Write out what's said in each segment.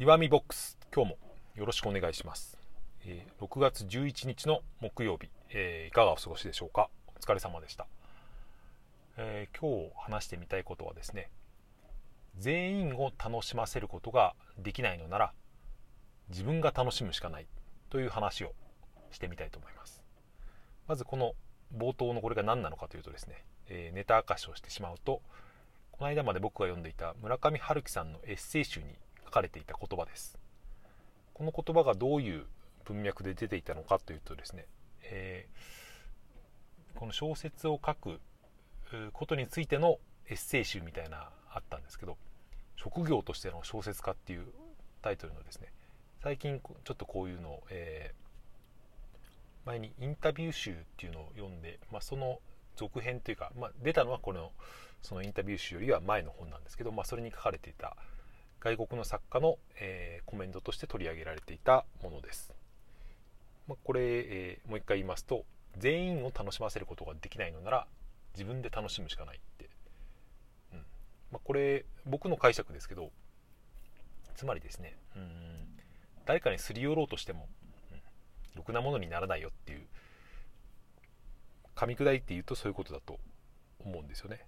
岩見ボックス今日もよろしくお願いします、えー6月11日の木曜日、えーいかがお過ごしでしょうか？お疲れ様でした、えー今日話してみたいことはですね全員を楽しませることができないのなら自分が楽しむしかないという話をしてみたいと思います。まずこの冒頭のこれが何なのかというとですね、えーネタ明かしをしてしまうとこの間まで僕が読んでいた村上春樹さんのエッセイ集に書かれていた言葉です。この言葉がどういう文脈で出ていたのかというとですね、えーこの小説を書くことについてのエッセイ集みたいなあったんですけど職業としての小説家っていうタイトルのですね最近ちょっとこういうのを、えー前にインタビュー集っていうのを読んで、まあ、その続編というか、まあ、出たのはこのそのインタビュー集よりは前の本なんですけど、まあ、それに書かれていた外国の作家の、えーコメントとして取り上げられていたものです、まあ、これ、えーもう一回言いますと全員を楽しませることができないのなら自分で楽しむしかないって、うん。まあ、これ僕の解釈ですけどつまりですねうん誰かにすり寄ろうとしても、うんろくなものにならないよっていう噛み砕いて言うとそういうことだと思うんですよね。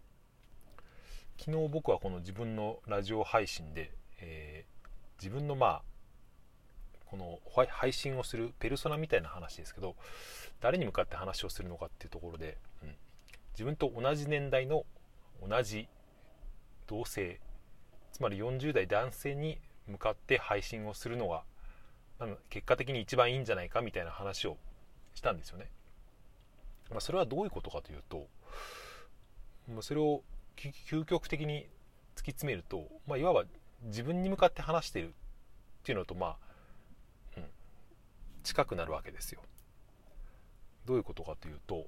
昨日僕はこの自分のラジオ配信で、えー自分のまあこの配信をするペルソナみたいな話ですけど誰に向かって話をするのかっていうところで、うん自分と同じ年代の同じ同性つまり40代男性に向かって配信をするのが結果的に一番いいんじゃないかみたいな話をしたんですよね。まあ、それはどういうことかというと、ま、それを究究極的に突き詰めると、まあ、いわば自分に向かって話しているっていうのとまあ、うん、近くなるわけですよ。どういうことかというと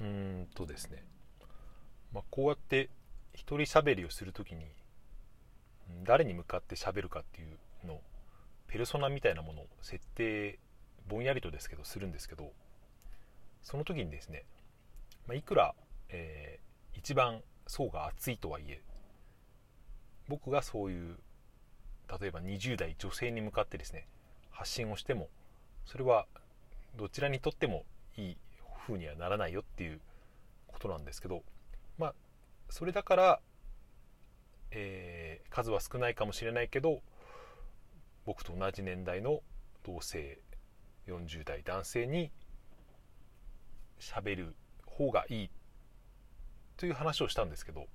うーんとですね、まあ、こうやって一人喋りをするときに誰に向かって喋るかっていうのペルソナみたいなものを設定ぼんやりとですけどするんですけどその時にですね、まあ、いくら、えー一番層が厚いとはいえ僕がそういう例えば20代女性に向かってですね発信をしてもそれはどちらにとってもいい風にはならないよっていうことなんですけどまあそれだから、えー数は少ないかもしれないけど僕と同じ年代の同性40代男性に喋る方がいいという話をしたんですけど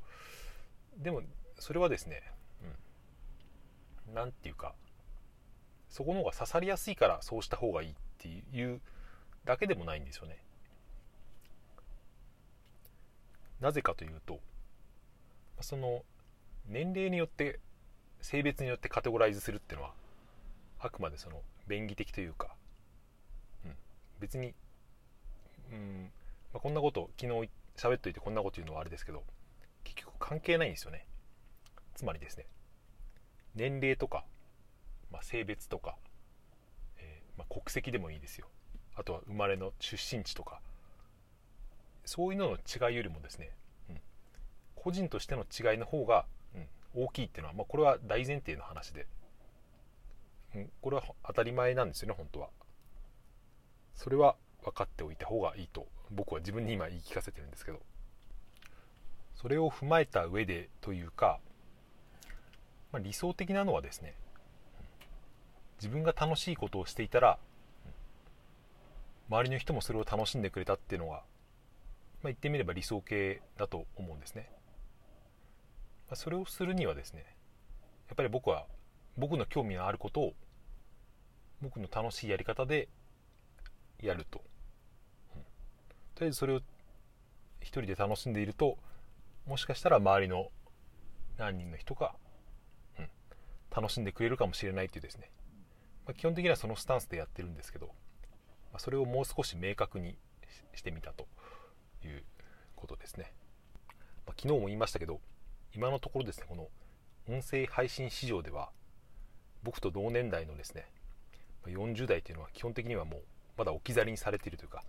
でもそれはですねうん。なんていうかそこの方が刺さりやすいからそうした方がいいっていうだけでもないんですよね。なぜかというとその年齢によって性別によってカテゴライズするっていうのはあくまでその便宜的というか、うん、別に、うん。まあ、こんなこと昨日喋っといてこんなこと言うのはあれですけど結局関係ないんですよね。つまりですね年齢とか、まあ、性別とか、えーまあ、国籍でもいいですよ。あとは生まれの出身地とか。そういうのの違いよりもですね、うん、個人としての違いの方が、うん、大きいっていうのは、まあ、これは大前提の話で、うん、これは当たり前なんですよね本当は。それは分かっておいた方がいいと僕は自分に今言い聞かせてるんですけど。それを踏まえた上でというか、まあ、理想的なのはですね自分が楽しいことをしていたら周りの人もそれを楽しんでくれたっていうのが、まあ、言ってみれば理想形だと思うんですね、まあ、それをするにはですねやっぱり僕は僕の興味のあることを僕の楽しいやり方でやると、うんとりあえずそれを一人で楽しんでいるともしかしたら周りの何人の人が、うん、楽しんでくれるかもしれないっていうですね、まあ、基本的にはそのスタンスでやってるんですけど、まあ、それをもう少し明確にしてみたということですね、まあ、昨日も言いましたけど今のところですねこの音声配信市場では僕と同年代のですね40代っていうのは基本的にはもうまだ置き去りにされているというか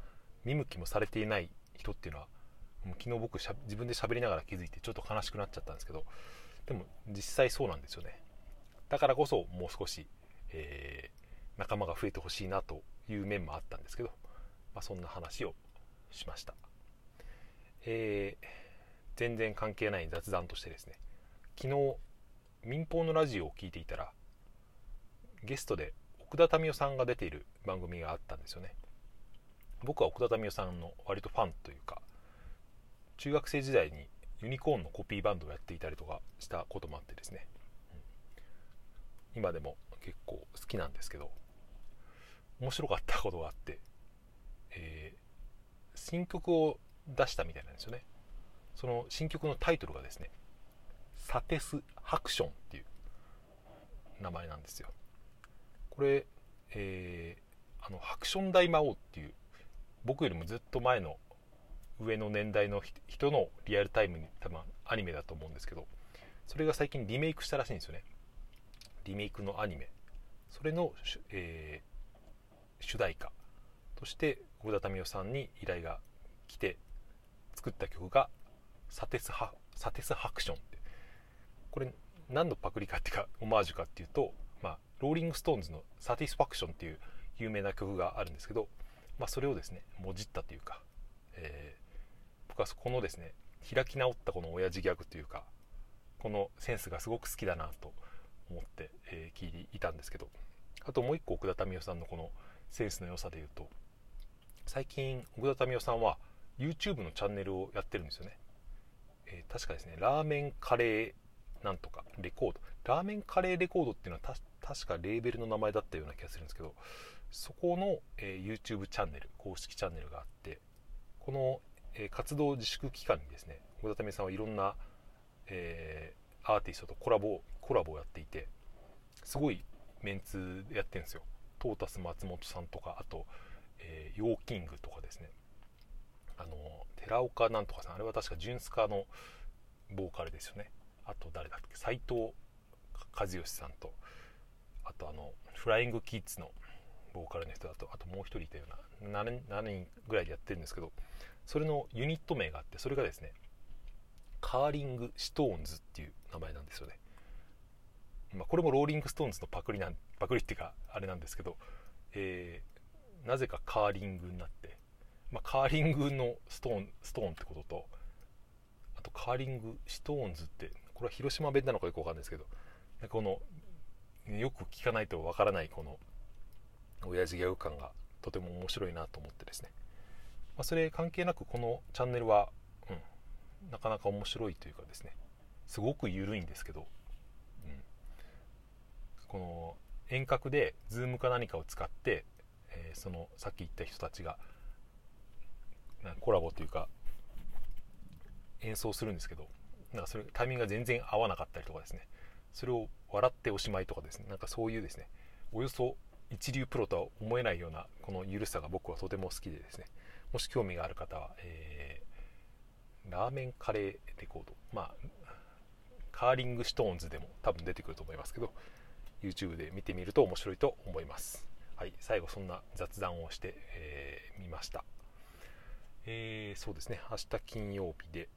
見向きもされていない人っていうのはもう昨日僕自分で喋りながら気づいてちょっと悲しくなっちゃったんですけどでも実際そうなんですよね。だからこそもう少し、えー、仲間が増えてほしいなという面もあったんですけど、まあ、そんな話をしました、えー、全然関係ない雑談としてですね昨日民放のラジオを聞いていたらゲストで奥田民生さんが出ている番組があったんですよね。僕は奥田民生さんの割とファンというか中学生時代にユニコーンのコピーバンドをやっていたりとかしたこともあってですね、今でも結構好きなんですけど面白かったことがあって、えー、新曲を出したみたいなんですよね。その新曲のタイトルがですねサテスハクションっていう名前なんですよ。これ、えー、あのハクション大魔王っていう僕よりもずっと前の上の年代の人のリアルタイムに多分アニメだと思うんですけどそれが最近リメイクしたらしいんですよね。リメイクのアニメ。それの、えー、主題歌。として小田民生さんに依頼が来て作った曲がサテスハサテスハクションって。これ何のパクリかっていうかオマージュかっていうと、まあ、ローリング・ストーンズの「サティスファクション」っていう有名な曲があるんですけど、まあ、それをですねもじったというか、えー、僕はこのですね開き直ったこの親父ギャグというかこのセンスがすごく好きだなと思って、えー、聞いていたんですけどあともう一個奥田民生さんのこのセンスの良さで言うと最近奥田民生さんは YouTube のチャンネルをやってるんですよね、えー、確かですねラーメンカレーなんとかレコード。ラーメンカレーレコードっていうのは確かレーベルの名前だったような気がするんですけどそこの、えー、YouTube チャンネル公式チャンネルがあってこの、えー、活動自粛期間にですね奥田民生さんはいろんな、えー、アーティストとコラボコラボをやっていてすごいメンツでやってるんですよ。トータス松本さんとかあと、えー、 YO-KING とかですね。あの寺岡なんとかさん。あれは確かジュンスカのボーカルですよね。あと誰だっけ。斎藤和義さんとあとあのフライングキッズのボーカルの人だとあともう一人いたような 7, 7人ぐらいでやってるんですけどそれのユニット名があってそれがですねカーリングストーンズっていう名前なんですよね、まあ、これもローリングストーンズのパクリなんパクリっていうかあれなんですけど、えー、なぜかカーリングになって、まあ、カーリングのストーンストーンってこととあとカーリングストーンズってこれは広島弁なのかよくわかんないですけどこのよく聞かないとわからないこの親父ギャグ感がとても面白いなと思ってですね、まあ、それ関係なくこのチャンネルは、うん、なかなか面白いというかですね。すごく緩いんですけど、うん、この遠隔で Zoom か何かを使って、えー、そのさっき言った人たちがコラボというか演奏するんですけどなんかそれタイミングが全然合わなかったりとかですね。それを笑っておしまいとかですね。なんかそういうですね。およそ一流プロとは思えないようなこの緩さが僕はとても好きでですね。もし興味がある方は、えー、ラーメンカレーレコード。まあカーリングストーンズでも多分出てくると思いますけど YouTube で見てみると面白いと思います。はい最後そんな雑談をしてみ、えー、ました。えー、そうですね。明日金曜日で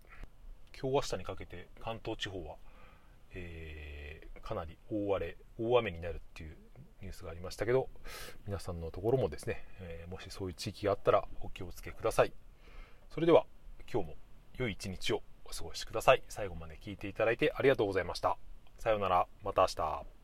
今日明日にかけて関東地方は、えー、かなり大荒れ大雨になるっていうニュースがありましたけど皆さんのところもですね、えー、もしそういう地域があったらお気をつけください。それでは今日も良い一日を。お過ごしください。最後まで聞いていただいてありがとうございました。さようなら。また明日。